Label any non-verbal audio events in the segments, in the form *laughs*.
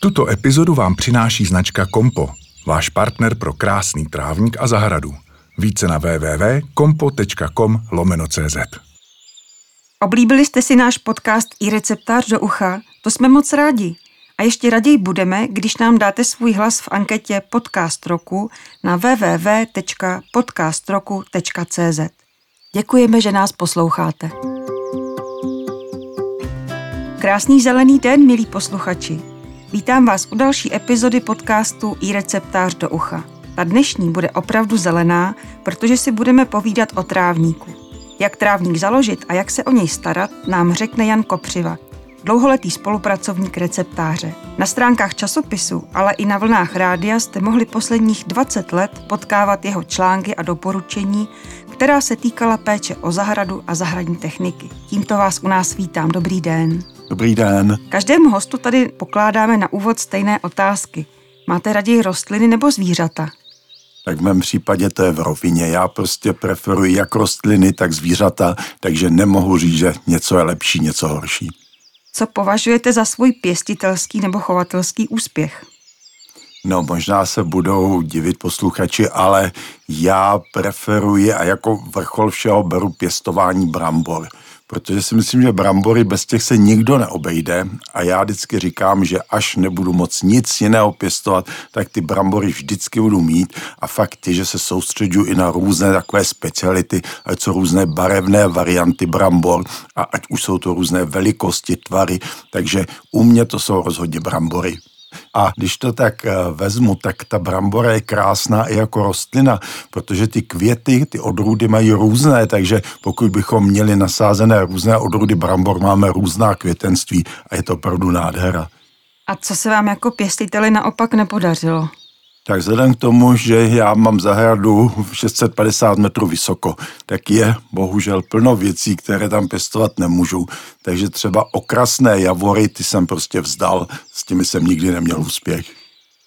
Tuto epizodu vám přináší značka Kompo, váš partner pro krásný trávník a zahradu. Více na www.kompo.com lomeno.cz Oblíbili jste si náš podcast i receptář do ucha? To jsme moc rádi. A ještě raději budeme, když nám dáte svůj hlas v anketě Podcast roku na www.podcastroku.cz. Děkujeme, že nás posloucháte. Krásný zelený den, milí posluchači. Vítám vás u další epizody podcastu i receptář do ucha. Ta dnešní bude opravdu zelená, protože si budeme povídat o trávníku. Jak trávník založit a jak se o něj starat, nám řekne Jan Kopřiva, dlouholetý spolupracovník receptáře. Na stránkách časopisu, ale i na vlnách rádia jste mohli posledních 20 let potkávat jeho články a doporučení, která se týkala péče o zahradu a zahradní techniky. Tímto vás u nás vítám. Dobrý den. Dobrý den. Každému hostu tady pokládáme na úvod stejné otázky. Máte raději rostliny nebo zvířata? Tak v mém případě to je v rovině. Já prostě preferuji jak rostliny, tak zvířata, takže nemohu říct, že něco je lepší, něco horší. Co považujete za svůj pěstitelský nebo chovatelský úspěch? No, možná se budou divit posluchači, ale já preferuji a jako vrchol všeho beru pěstování brambor protože si myslím, že brambory bez těch se nikdo neobejde. A já vždycky říkám, že až nebudu moc nic jiného pěstovat, tak ty brambory vždycky budu mít. A fakt je, že se soustředuju i na různé takové speciality, ať jsou různé barevné varianty brambor a ať už jsou to různé velikosti, tvary, takže u mě to jsou rozhodně brambory. A když to tak eh, vezmu, tak ta brambora je krásná i jako rostlina, protože ty květy, ty odrůdy mají různé, takže pokud bychom měli nasázené různé odrůdy brambor, máme různá květenství a je to opravdu nádhera. A co se vám jako pěstiteli naopak nepodařilo? Tak vzhledem k tomu, že já mám zahradu 650 metrů vysoko, tak je bohužel plno věcí, které tam pěstovat nemůžu. Takže třeba okrasné javory, ty jsem prostě vzdal, s těmi jsem nikdy neměl úspěch.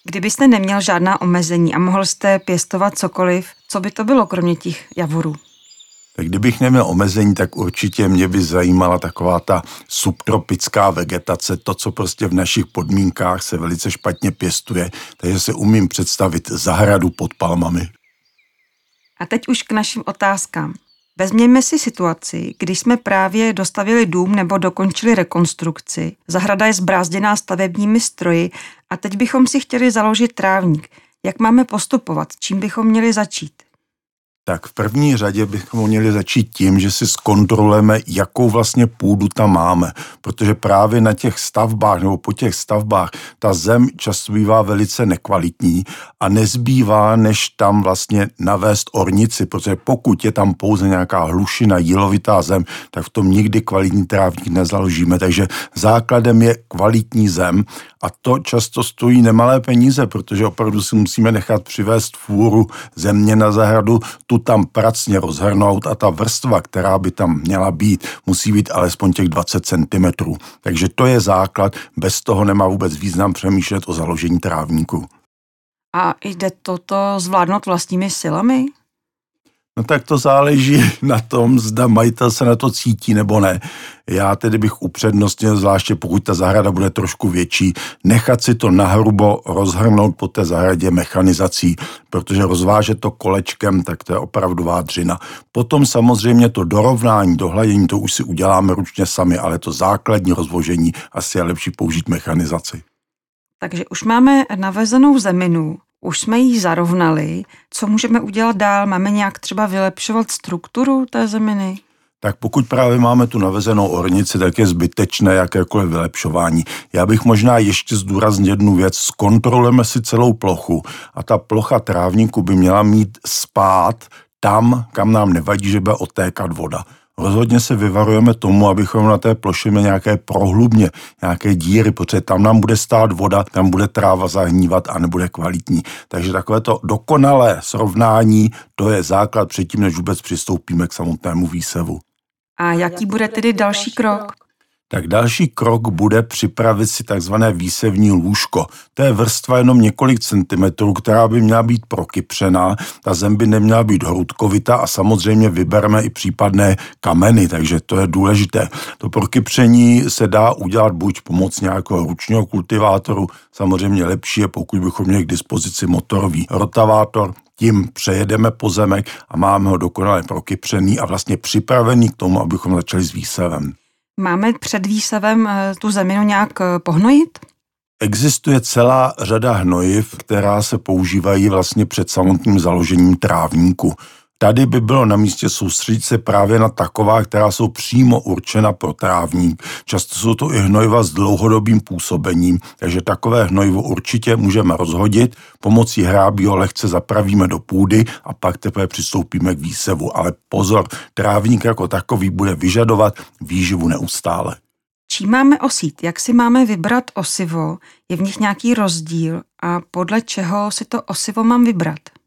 Kdybyste neměl žádná omezení a mohl jste pěstovat cokoliv, co by to bylo kromě těch javorů? Tak kdybych neměl omezení, tak určitě mě by zajímala taková ta subtropická vegetace, to, co prostě v našich podmínkách se velice špatně pěstuje, takže se umím představit zahradu pod palmami. A teď už k našim otázkám. Vezměme si situaci, když jsme právě dostavili dům nebo dokončili rekonstrukci. Zahrada je zbrázděná stavebními stroji a teď bychom si chtěli založit trávník. Jak máme postupovat? Čím bychom měli začít? Tak v první řadě bychom měli začít tím, že si zkontrolujeme, jakou vlastně půdu tam máme, protože právě na těch stavbách nebo po těch stavbách ta zem často bývá velice nekvalitní a nezbývá, než tam vlastně navést ornici, protože pokud je tam pouze nějaká hlušina, jílovitá zem, tak v tom nikdy kvalitní trávník nezaložíme. Takže základem je kvalitní zem a to často stojí nemalé peníze, protože opravdu si musíme nechat přivést fůru země na zahradu, tu tam pracně rozhrnout a ta vrstva, která by tam měla být, musí být alespoň těch 20 cm. Takže to je základ, bez toho nemá vůbec význam přemýšlet o založení trávníku. A jde toto zvládnout vlastními silami? No tak to záleží *laughs* na tom, zda majitel se na to cítí nebo ne. Já tedy bych upřednostnil, zvláště pokud ta zahrada bude trošku větší, nechat si to nahrubo rozhrnout po té zahradě mechanizací, protože rozvážet to kolečkem, tak to je opravdu dřina. Potom samozřejmě to dorovnání, dohladění, to už si uděláme ručně sami, ale to základní rozvožení asi je lepší použít mechanizaci. Takže už máme navezenou zeminu, už jsme ji zarovnali. Co můžeme udělat dál? Máme nějak třeba vylepšovat strukturu té zeminy? tak pokud právě máme tu navezenou ornici, tak je zbytečné jakékoliv vylepšování. Já bych možná ještě zdůraznil jednu věc. Zkontrolujeme si celou plochu a ta plocha trávníku by měla mít spát tam, kam nám nevadí, že bude otékat voda. Rozhodně se vyvarujeme tomu, abychom na té ploše měli nějaké prohlubně, nějaké díry, protože tam nám bude stát voda, tam bude tráva zahnívat a nebude kvalitní. Takže takové to dokonalé srovnání, to je základ předtím, než vůbec přistoupíme k samotnému výsevu. A jaký bude tedy další krok? Tak další krok bude připravit si takzvané výsevní lůžko. To je vrstva jenom několik centimetrů, která by měla být prokypřená, ta zem by neměla být hrudkovita a samozřejmě vybereme i případné kameny, takže to je důležité. To prokypření se dá udělat buď pomoc nějakého ručního kultivátoru, samozřejmě lepší je, pokud bychom měli k dispozici motorový rotavátor, tím přejedeme pozemek a máme ho dokonale prokypřený a vlastně připravený k tomu, abychom začali s výsevem. Máme před výsevem eh, tu zeminu nějak eh, pohnojit? Existuje celá řada hnojiv, která se používají vlastně před samotným založením trávníku. Tady by bylo na místě soustředit se právě na taková, která jsou přímo určena pro trávník. Často jsou to i hnojiva s dlouhodobým působením, takže takové hnojivo určitě můžeme rozhodit, pomocí hrábí ho lehce zapravíme do půdy a pak teprve přistoupíme k výsevu. Ale pozor, trávník jako takový bude vyžadovat výživu neustále. Čím máme osít? Jak si máme vybrat osivo? Je v nich nějaký rozdíl a podle čeho si to osivo mám vybrat?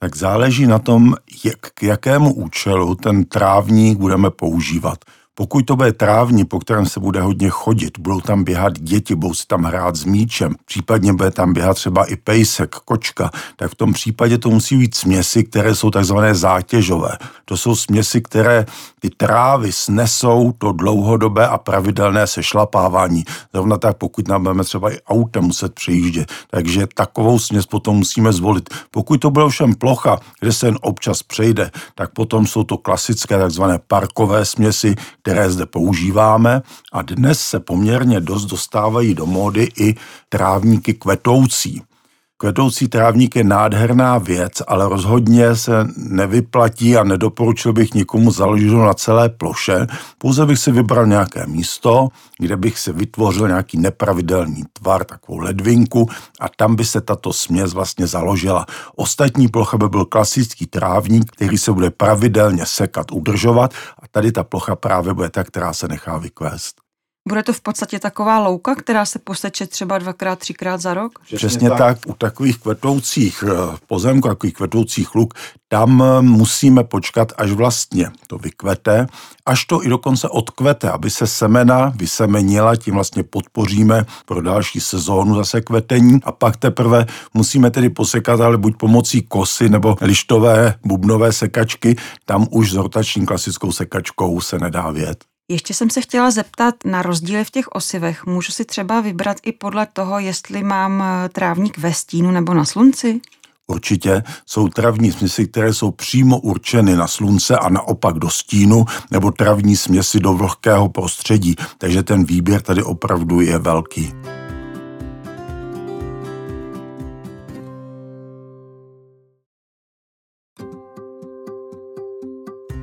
Tak záleží na tom, jak, k jakému účelu ten trávník budeme používat. Pokud to bude trávní, po kterém se bude hodně chodit, budou tam běhat děti, budou si tam hrát s míčem, případně bude tam běhat třeba i pejsek, kočka, tak v tom případě to musí být směsi, které jsou takzvané zátěžové. To jsou směsi, které ty trávy snesou to dlouhodobé a pravidelné sešlapávání. Zrovna tak, pokud nám budeme třeba i autem muset přejíždět. Takže takovou směs potom musíme zvolit. Pokud to bude všem plocha, kde se jen občas přejde, tak potom jsou to klasické takzvané parkové směsi, které zde používáme a dnes se poměrně dost dostávají do módy i trávníky kvetoucí. Kvetoucí trávník je nádherná věc, ale rozhodně se nevyplatí a nedoporučil bych nikomu založit na celé ploše. Pouze bych si vybral nějaké místo, kde bych si vytvořil nějaký nepravidelný tvar, takovou ledvinku a tam by se tato směs vlastně založila. Ostatní plocha by byl klasický trávník, který se bude pravidelně sekat, udržovat a tady ta plocha právě bude ta, která se nechá vykvést. Bude to v podstatě taková louka, která se poseče třeba dvakrát, třikrát za rok? Přesně tak. tak. U takových kvetoucích eh, pozemků, takových kvetoucích luk, tam eh, musíme počkat, až vlastně to vykvete, až to i dokonce odkvete, aby se semena vysemenila, tím vlastně podpoříme pro další sezónu zase kvetení a pak teprve musíme tedy posekat, ale buď pomocí kosy nebo lištové bubnové sekačky, tam už s rotační klasickou sekačkou se nedá vět. Ještě jsem se chtěla zeptat na rozdíly v těch osivech. Můžu si třeba vybrat i podle toho, jestli mám eh, trávník ve stínu nebo na slunci? Určitě jsou travní směsi, které jsou přímo určeny na slunce a naopak do stínu, nebo travní směsi do vlhkého prostředí. Takže ten výběr tady opravdu je velký.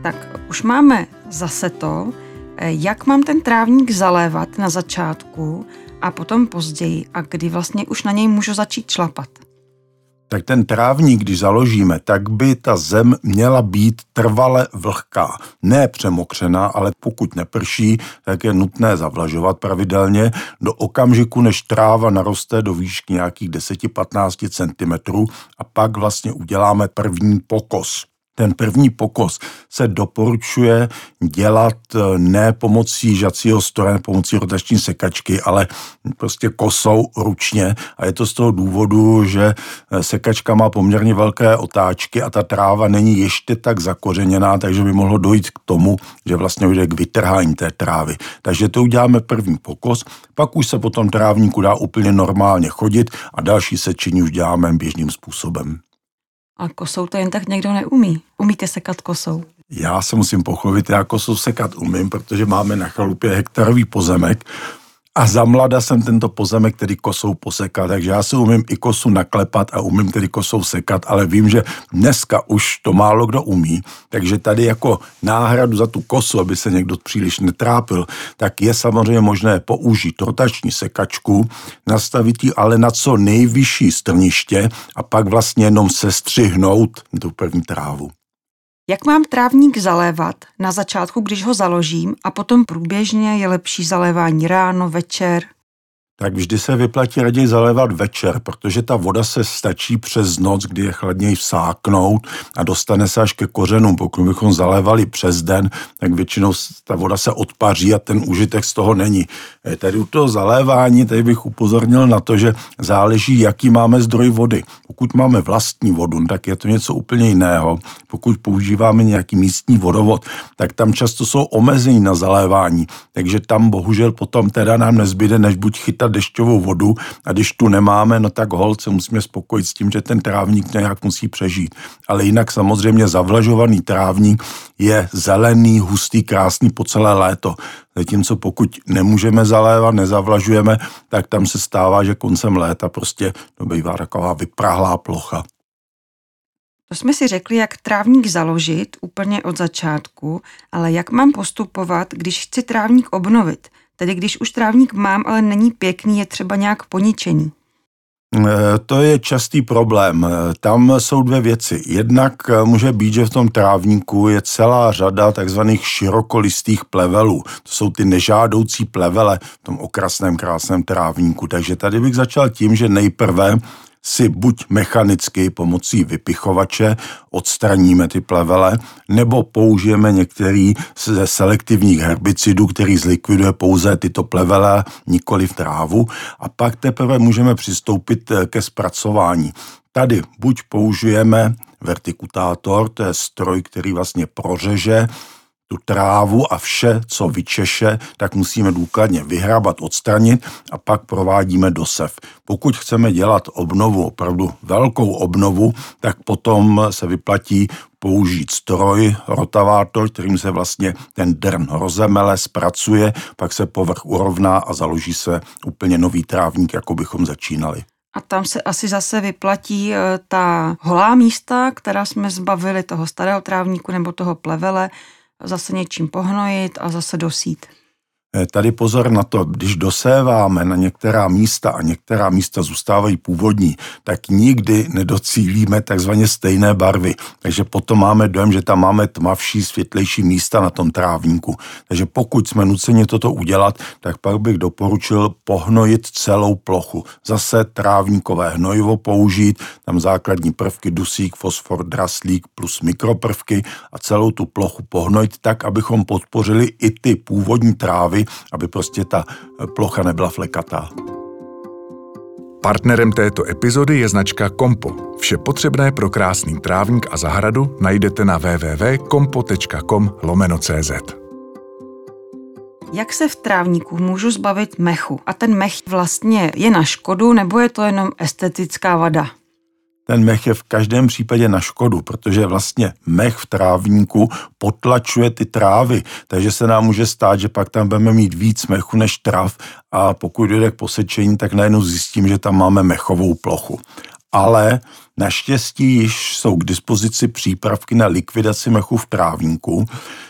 Tak už máme zase to, jak mám ten trávník zalévat na začátku a potom později a kdy vlastně už na něj můžu začít šlapat? tak ten trávník, když založíme, tak by ta zem měla být trvale vlhká. Ne přemokřená, ale pokud neprší, tak je nutné zavlažovat pravidelně do okamžiku, než tráva naroste do výšky nějakých 10-15 cm a pak vlastně uděláme první pokos. Ten první pokos se doporučuje dělat eh, ne pomocí žacího stroje, pomocí rotační sekačky, ale prostě kosou ručně. A je to z toho důvodu, že eh, sekačka má poměrně velké otáčky a ta tráva není ještě tak zakořeněná, takže by mohlo dojít k tomu, že vlastně jde k vytrhání té trávy. Takže to uděláme první pokos, pak už se potom trávníku dá úplně normálně chodit a další sečení už děláme běžným způsobem. A kosou to jen tak někdo neumí. Umíte sekat kosou? Já se musím pochopit, já kosou sekat umím, protože máme na chalupě hektarový pozemek a za mlada jsem tento pozemek tedy kosou posekat, takže já si umím i kosu naklepat a umím tedy kosou sekat, ale vím, že dneska už to málo kdo umí, takže tady jako náhradu za tu kosu, aby se někdo příliš netrápil, tak je samozřejmě možné použít rotační sekačku, nastavit ji ale na co nejvyšší strniště a pak vlastně jenom sestřihnout tu první trávu. Jak mám trávník zalévat na začátku, když ho založím a potom průběžně je lepší zalévání ráno, večer? Tak vždy se vyplatí raději zalévat večer, protože ta voda se stačí přes noc, kdy je chladněji vsáknout a dostane se až ke kořenům. Pokud bychom zalévali přes den, tak většinou ta voda se odpaří a ten užitek z toho není. Eh, tady u toho zalévání, tady bych upozornil na to, že záleží, jaký máme zdroj vody. Pokud máme vlastní vodu, tak je to něco úplně jiného. Pokud používáme nějaký místní vodovod, tak tam často jsou omezení na zalévání. Takže tam bohužel potom teda nám nezbyde, než buď chytat dešťovou vodu a když tu nemáme, no tak holce musíme spokojit s tím, že ten trávník nějak musí přežít. Ale jinak samozřejmě zavlažovaný trávník je zelený, hustý, krásný po celé léto. Zatímco pokud nemůžeme zalévat, nezavlažujeme, tak tam se stává, že koncem léta prostě to bývá taková vyprahlá plocha. To jsme si řekli, jak trávník založit úplně od začátku, ale jak mám postupovat, když chci trávník obnovit? Tedy když už trávník mám, ale není pěkný, je třeba nějak poničený. Eh, to je častý problém. Eh, tam jsou dvě věci. Jednak eh, může být, že v tom trávníku je celá řada takzvaných širokolistých plevelů. To jsou ty nežádoucí plevele v tom okrasném krásném trávníku. Takže tady bych začal tím, že nejprve si buď mechanicky pomocí vypichovače odstraníme ty plevele, nebo použijeme některý ze selektivních herbicidů, který zlikviduje pouze tyto plevele, nikoli v trávu, a pak teprve můžeme přistoupit eh, ke zpracování. Tady buď použijeme vertikutátor, to je stroj, který vlastně prořeže tu trávu a vše, co vyčeše, tak musíme důkladně vyhrabat, odstranit a pak provádíme dosev. Pokud chceme dělat obnovu, opravdu velkou obnovu, tak potom se vyplatí použít stroj, rotavátor, kterým se vlastně ten drn rozemele, zpracuje, pak se povrch urovná a založí se úplně nový trávník, jako bychom začínali. A tam se asi zase vyplatí eh, ta holá místa, která jsme zbavili toho starého trávníku nebo toho plevele, zase něčím pohnojit a zase dosít. Eh, tady pozor na to, když doséváme na některá místa a některá místa zůstávají původní, tak nikdy nedocílíme takzvaně stejné barvy. Takže potom máme dojem, že tam máme tmavší, světlejší místa na tom trávníku. Takže pokud jsme nuceni toto udělat, tak pak bych doporučil pohnojit celou plochu. Zase trávníkové hnojivo použít, tam základní prvky dusík, fosfor, draslík plus mikroprvky a celou tu plochu pohnojit tak, abychom podpořili i ty původní trávy, aby prostě ta plocha nebyla flekatá. Partnerem této epizody je značka Kompo. Vše potřebné pro krásný trávník a zahradu najdete na www.kompo.com lomeno.cz. Jak se v trávníku můžu zbavit mechu? A ten mech vlastně je na škodu nebo je to jenom estetická vada? Ten mech je v každém případě na škodu, protože vlastně mech v trávníku potlačuje ty trávy, takže se nám může stát, že pak tam budeme mít víc mechu než trav a pokud jde k posečení, tak najednou zjistím, že tam máme mechovou plochu. Ale naštěstí již jsou k dispozici přípravky na likvidaci mechu v trávníku,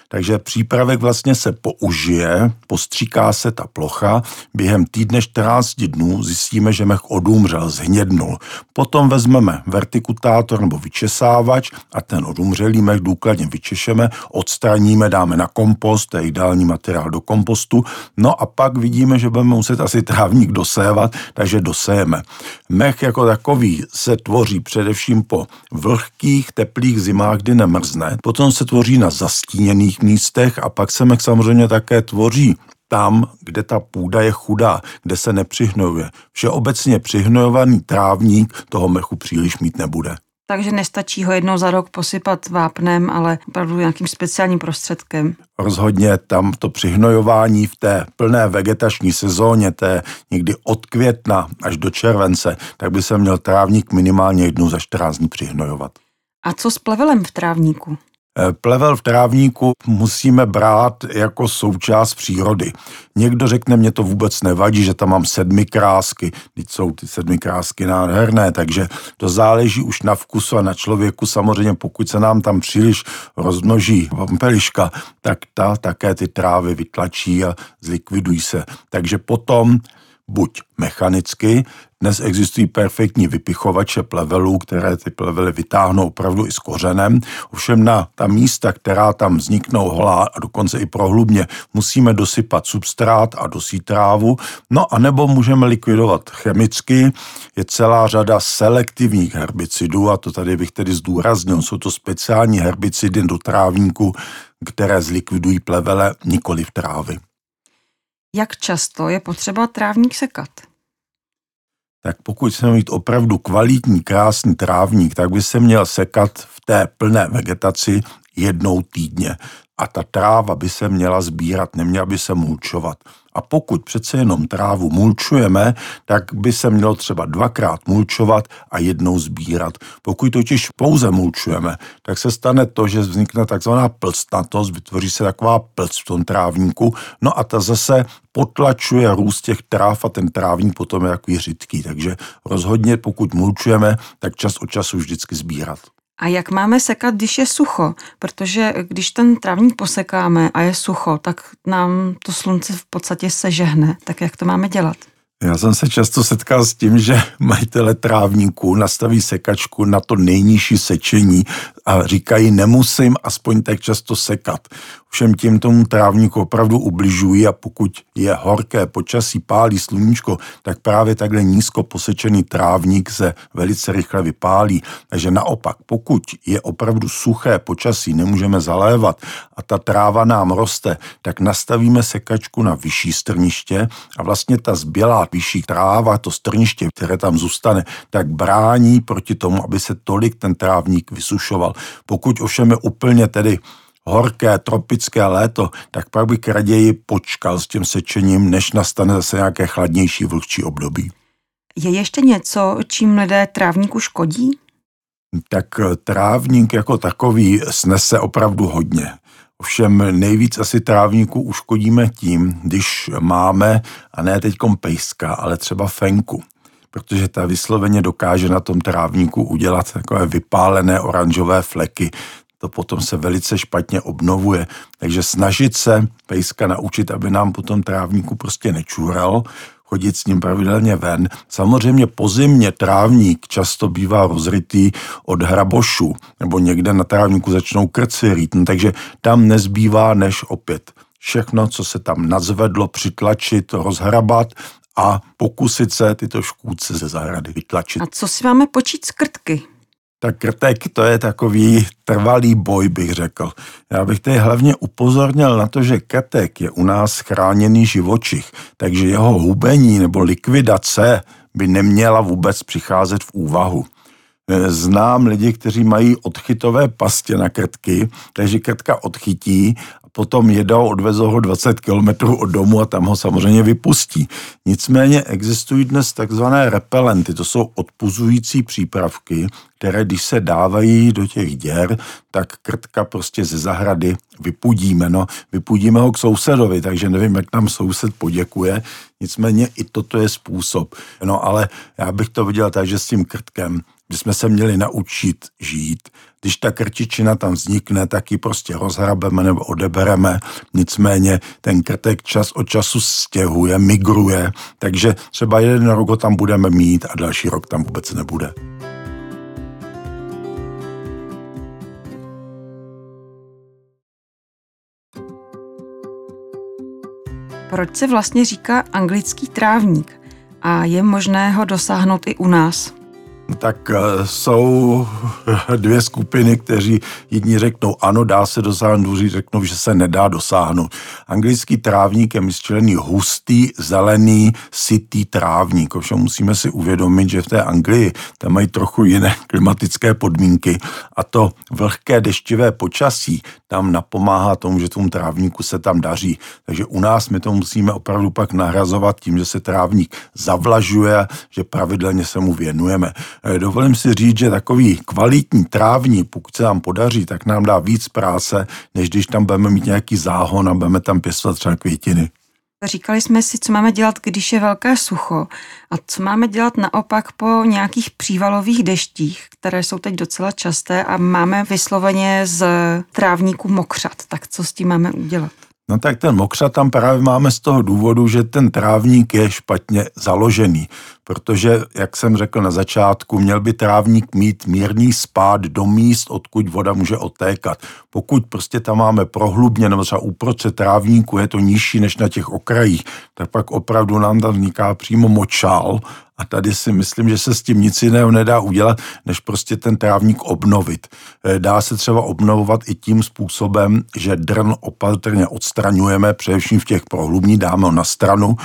takže přípravek vlastně se použije, postříká se ta plocha, během týdne 14 dnů zjistíme, že mech odumřel, zhnědnul. Potom vezmeme vertikutátor nebo vyčesávač a ten odumřelý mech důkladně vyčešeme, odstraníme, dáme na kompost, to je ideální materiál do kompostu, no a pak vidíme, že budeme muset asi trávník dosévat, takže dosejeme. Mech jako takový se tvoří především po vlhkých, teplých zimách, kdy nemrzne, potom se tvoří na zastíněných různých místech a pak se mek samozřejmě také tvoří tam, kde ta půda je chudá, kde se nepřihnojuje. Všeobecně přihnojovaný trávník toho mechu příliš mít nebude. Takže nestačí ho jednou za rok posypat vápnem, ale opravdu nějakým speciálním prostředkem. Rozhodně tam to přihnojování v té plné vegetační sezóně, té někdy od května až do července, tak by se měl trávník minimálně jednou za 14 dní přihnojovat. A co s plevelem v trávníku? Eh, plevel v trávníku musíme brát jako součást přírody. Někdo řekne, mě to vůbec nevadí, že tam mám sedmi krásky. Teď jsou ty sedmi krásky nádherné, takže to záleží už na vkusu a na člověku. Samozřejmě pokud se nám tam příliš rozmnoží pampeliška, tak ta také ty trávy vytlačí a zlikvidují se. Takže potom buď mechanicky, dnes existují perfektní vypichovače plevelů, které ty plevely vytáhnou opravdu i s kořenem. Ovšem na ta místa, která tam vzniknou holá a dokonce i prohlubně, musíme dosypat substrát a dosít trávu. No a nebo můžeme likvidovat chemicky. Je celá řada selektivních herbicidů a to tady bych tedy zdůraznil. Jsou to speciální herbicidy do trávníku, které zlikvidují plevele, nikoli v trávy. Jak často je potřeba trávník sekat? tak pokud chceme mít opravdu kvalitní, krásný trávník, tak by se měl sekat v té plné vegetaci jednou týdně. A ta tráva by se měla sbírat, neměla by se mulčovat. A pokud přece jenom trávu mulčujeme, tak by se mělo třeba dvakrát mulčovat a jednou sbírat. Pokud totiž pouze mulčujeme, tak se stane to, že vznikne takzvaná plstnatost, vytvoří se taková plc v tom trávníku, no a ta zase potlačuje růst těch tráv a ten trávník potom je takový řidký. Takže rozhodně, pokud mulčujeme, tak čas od času vždycky sbírat. A jak máme sekat, když je sucho? Protože když ten trávník posekáme a je sucho, tak nám to slunce v podstatě sežehne. Tak jak to máme dělat? Já jsem se často setkal s tím, že majitele trávníků nastaví sekačku na to nejnižší sečení a říkají, nemusím aspoň tak často sekat. Všem tím tomu trávníku opravdu ubližují a pokud je horké počasí, pálí sluníčko, tak právě takhle nízko posečený trávník se velice rychle vypálí. Takže naopak, pokud je opravdu suché počasí, nemůžeme zalévat a ta tráva nám roste, tak nastavíme sekačku na vyšší strniště a vlastně ta zbělá vyšší tráva, to strniště, které tam zůstane, tak brání proti tomu, aby se tolik ten trávník vysušoval. Pokud ovšem je úplně tedy horké tropické léto, tak pak bych raději počkal s tím sečením, než nastane zase nějaké chladnější vlhčí období. Je ještě něco, čím lidé trávníku škodí? Tak trávník jako takový snese opravdu hodně. Ovšem nejvíc asi trávníku uškodíme tím, když máme, a ne teď pejska, ale třeba fenku protože ta vysloveně dokáže na tom trávníku udělat takové vypálené oranžové fleky to potom se velice špatně obnovuje. Takže snažit se pejska naučit, aby nám potom trávníku prostě nečůral, chodit s ním pravidelně ven. Samozřejmě po zimě trávník často bývá rozrytý od hrabošu, nebo někde na trávníku začnou krci rýt, no, takže tam nezbývá než opět všechno, co se tam nazvedlo, přitlačit, rozhrabat a pokusit se tyto škůdce ze zahrady vytlačit. A co si máme počít z krtky? Tak krtek to je takový trvalý boj, bych řekl. Já bych tady hlavně upozornil na to, že krtek je u nás chráněný živočich, takže jeho hubení nebo likvidace by neměla vůbec přicházet v úvahu. Znám lidi, kteří mají odchytové pastě na krtky, takže krtka odchytí potom jedou, odvezou ho 20 km od domu a tam ho samozřejmě vypustí. Nicméně existují dnes takzvané repelenty, to jsou odpuzující přípravky, které když se dávají do těch děr, tak krtka prostě ze zahrady vypudíme. No, vypudíme ho k sousedovi, takže nevím, jak nám soused poděkuje. Nicméně i toto je způsob. No ale já bych to viděl tak, že s tím krtkem bychom se měli naučit žít. Když ta krtičina tam vznikne, tak ji prostě rozhrabeme nebo odebereme. Nicméně ten krtek čas od času stěhuje, migruje, takže třeba jeden rok ho tam budeme mít a další rok tam vůbec nebude. Proč se vlastně říká anglický trávník a je možné ho dosáhnout i u nás? Tak eh, jsou *laughs* dvě skupiny, kteří jedni řeknou ano, dá se dosáhnout, druhý řeknou, že se nedá dosáhnout. Anglický trávník je myšlený hustý, zelený, sytý trávník. Ovšem musíme si uvědomit, že v té Anglii tam mají trochu jiné *laughs* klimatické podmínky a to vlhké deštivé počasí tam napomáhá tomu, že tomu trávníku se tam daří. Takže u nás my to musíme opravdu pak nahrazovat tím, že se trávník zavlažuje, že pravidelně se mu věnujeme. Eh, dovolím si říct, že takový kvalitní trávní, pokud se nám podaří, tak nám dá víc práce, než když tam budeme mít nějaký záhon a budeme tam pěstovat třeba květiny. Říkali jsme si, co máme dělat, když je velké sucho a co máme dělat naopak po nějakých přívalových deštích, které jsou teď docela časté a máme vysloveně z trávníku mokřat. Tak co s tím máme udělat? No tak ten mokřat tam právě máme z toho důvodu, že ten trávník je špatně založený, protože, jak jsem řekl na začátku, měl by trávník mít mírný spád do míst, odkud voda může otékat. Pokud prostě tam máme prohlubně nebo třeba uprostřed trávníku je to nižší než na těch okrajích, tak pak opravdu nám tam vzniká přímo močál a tady si myslím, že se s tím nic jiného nedá udělat, než prostě ten trávník obnovit. Eh, dá se třeba obnovovat i tím způsobem, že drn opatrně odstraňujeme, především v těch prohlubní, dáme ho na stranu,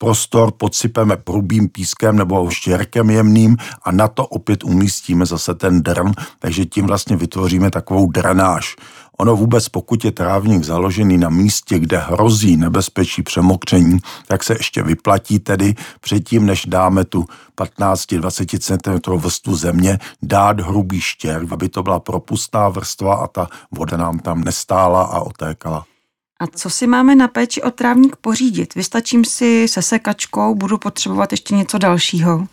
prostor podsypeme prubým pískem nebo štěrkem jemným a na to opět umístíme zase ten drn, takže tím vlastně vytvoříme takovou drenáž. Ono vůbec, pokud je trávník založený na místě, kde hrozí nebezpečí přemokření, tak se ještě vyplatí tedy předtím, než dáme tu 15-20 cm vrstvu země, dát hrubý štěr, aby to byla propustná vrstva a ta voda nám tam nestála a otékala. A co si máme na péči o trávník pořídit? Vystačím si se sekačkou, budu potřebovat ještě něco dalšího?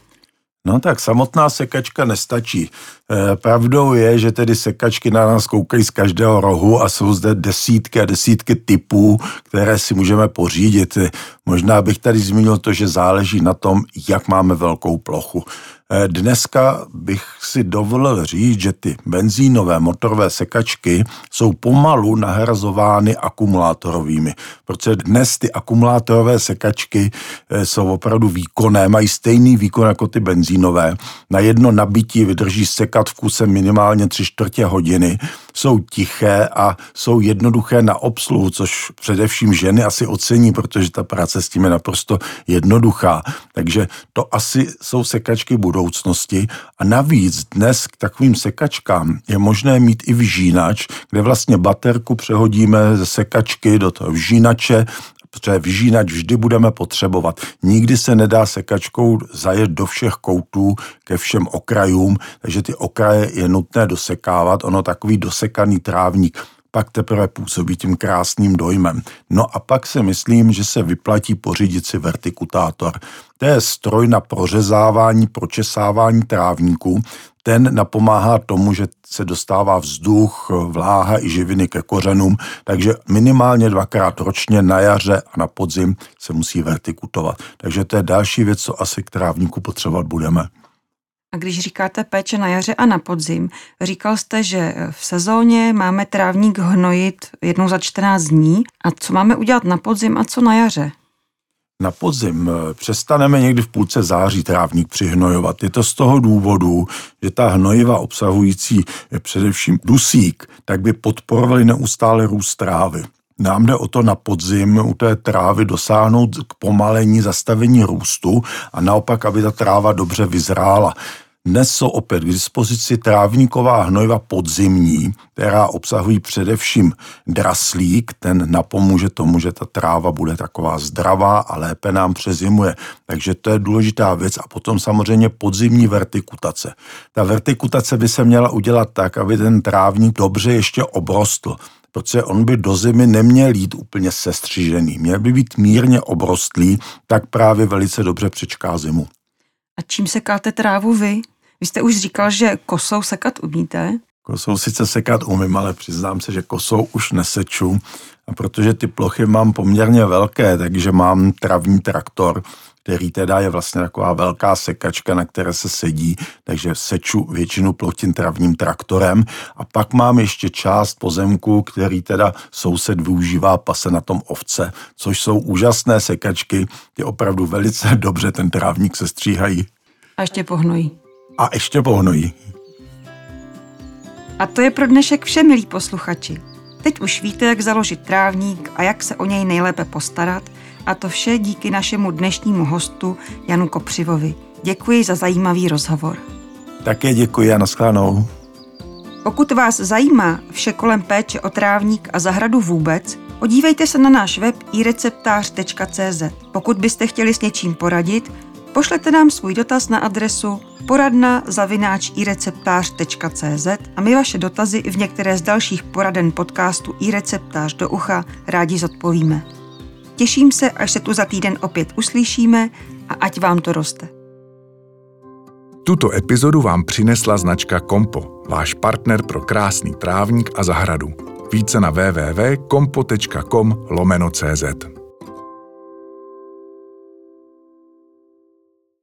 No tak samotná sekačka nestačí. E, pravdou je, že tedy sekačky na nás koukají z každého rohu a jsou zde desítky a desítky typů, které si můžeme pořídit. Možná bych tady zmínil to, že záleží na tom, jak máme velkou plochu. Eh, dneska bych si dovolil říct, že ty benzínové motorové sekačky jsou pomalu nahrazovány akumulátorovými, protože dnes ty akumulátorové sekačky eh, jsou opravdu výkonné, mají stejný výkon jako ty benzínové. Na jedno nabití vydrží sekat v kuse minimálně tři čtvrtě hodiny, jsou tiché a jsou jednoduché na obsluhu, což především ženy asi ocení, protože ta práce s tím je naprosto jednoduchá. Takže to asi jsou sekačky budou budoucnosti a navíc dnes k takovým sekačkám je možné mít i vžínač, kde vlastně baterku přehodíme ze sekačky do toho vžínače protože vžínač vždy budeme potřebovat. Nikdy se nedá sekačkou zajet do všech koutů ke všem okrajům, takže ty okraje je nutné dosekávat. Ono takový dosekaný trávník pak teprve působí tím krásným dojmem. No a pak se myslím, že se vyplatí pořídit si vertikutátor. To je stroj na prořezávání, pročesávání trávníků. Ten napomáhá tomu, že se dostává vzduch, vláha i živiny ke kořenům, takže minimálně dvakrát ročně na jaře a na podzim se musí vertikutovat. Takže to je další věc, co asi k trávníku potřebovat budeme. A když říkáte péče na jaře a na podzim, říkal jste, že v sezóně máme trávník hnojit jednou za 14 dní. A co máme udělat na podzim a co na jaře? Na podzim eh, přestaneme někdy v půlce září trávník přihnojovat. Je to z toho důvodu, že ta hnojiva obsahující především dusík, tak by podporovaly neustále růst trávy. Nám jde o to na podzim u té trávy dosáhnout k pomalení, zastavení růstu a naopak, aby ta tráva dobře vyzrála. Dnes jsou opět k dispozici trávníková hnojiva podzimní, která obsahují především draslík, ten napomůže tomu, že ta tráva bude taková zdravá a lépe nám přezimuje. Takže to je důležitá věc. A potom samozřejmě podzimní vertikutace. Ta vertikutace by se měla udělat tak, aby ten trávník dobře ještě obrostl protože on by do zimy neměl jít úplně sestřižený. Měl by být mírně obrostlý, tak právě velice dobře přečká zimu. A čím sekáte trávu vy? Vy jste už říkal, že kosou sekat umíte? Kosou sice sekat umím, ale přiznám se, že kosou už neseču. A protože ty plochy mám poměrně velké, takže mám travní traktor, který teda je vlastně taková velká sekačka, na které se sedí, takže seču většinu plotin travním traktorem. A pak mám ještě část pozemku, který teda soused využívá, pase na tom ovce, což jsou úžasné sekačky, ty opravdu velice dobře ten trávník se stříhají. A ještě pohnojí. A ještě pohnojí. A to je pro dnešek vše, milí posluchači. Teď už víte, jak založit trávník a jak se o něj nejlépe postarat – a to vše díky našemu dnešnímu hostu Janu Kopřivovi. Děkuji za zajímavý rozhovor. Také děkuji a naschledanou. Pokud vás zajímá vše kolem péče o trávník a zahradu vůbec, podívejte se na náš web ireceptář.cz. Pokud byste chtěli s něčím poradit, pošlete nám svůj dotaz na adresu poradna ireceptář.cz a my vaše dotazy v některé z dalších poraden podcastu iReceptář do ucha rádi zodpovíme. Těším se, až se tu za týden opět uslyšíme a ať vám to roste. Tuto epizodu vám přinesla značka Kompo, váš partner pro krásný trávník a zahradu. Více na www.kompo.com lomeno CZ.